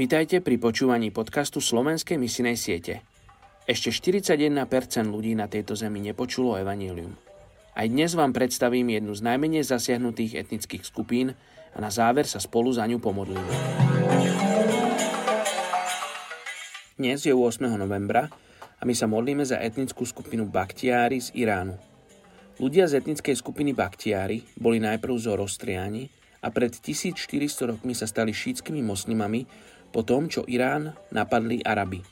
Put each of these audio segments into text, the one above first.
Vítajte pri počúvaní podcastu Slovenskej misinej siete. Ešte 41% ľudí na tejto zemi nepočulo evanílium. Aj dnes vám predstavím jednu z najmenej zasiahnutých etnických skupín a na záver sa spolu za ňu pomodlíme. Dnes je 8. novembra a my sa modlíme za etnickú skupinu Baktiári z Iránu. Ľudia z etnickej skupiny Baktiári boli najprv zorostriani a pred 1400 rokmi sa stali šítskymi moslimami po tom, čo Irán napadli Araby.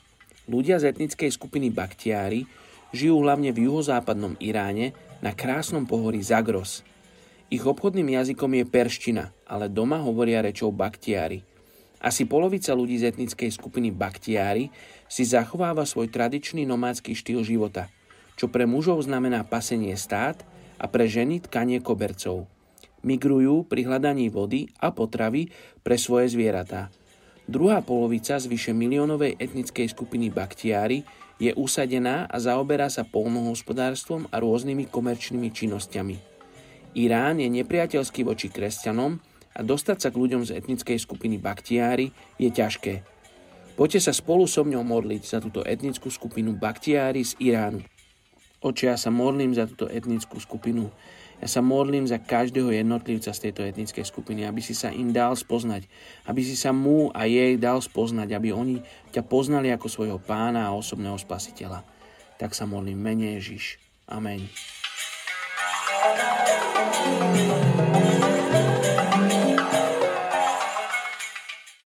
Ľudia z etnickej skupiny Baktiári žijú hlavne v juhozápadnom Iráne na krásnom pohorí Zagros. Ich obchodným jazykom je perština, ale doma hovoria rečou Baktiári. Asi polovica ľudí z etnickej skupiny Baktiári si zachováva svoj tradičný nomádsky štýl života, čo pre mužov znamená pasenie stát a pre ženy tkanie kobercov. Migrujú pri hľadaní vody a potravy pre svoje zvieratá. Druhá polovica z vyše miliónovej etnickej skupiny Baktiári je usadená a zaoberá sa polnohospodárstvom a rôznymi komerčnými činnosťami. Irán je nepriateľský voči kresťanom a dostať sa k ľuďom z etnickej skupiny Baktiári je ťažké. Poďte sa spolu so mňou modliť za túto etnickú skupinu Baktiári z Iránu. Oče, ja sa modlím za túto etnickú skupinu. Ja sa modlím za každého jednotlivca z tejto etnickej skupiny, aby si sa im dal spoznať, aby si sa mu a jej dal spoznať, aby oni ťa poznali ako svojho pána a osobného spasiteľa. Tak sa modlím mene Ježiš. Amen. thank you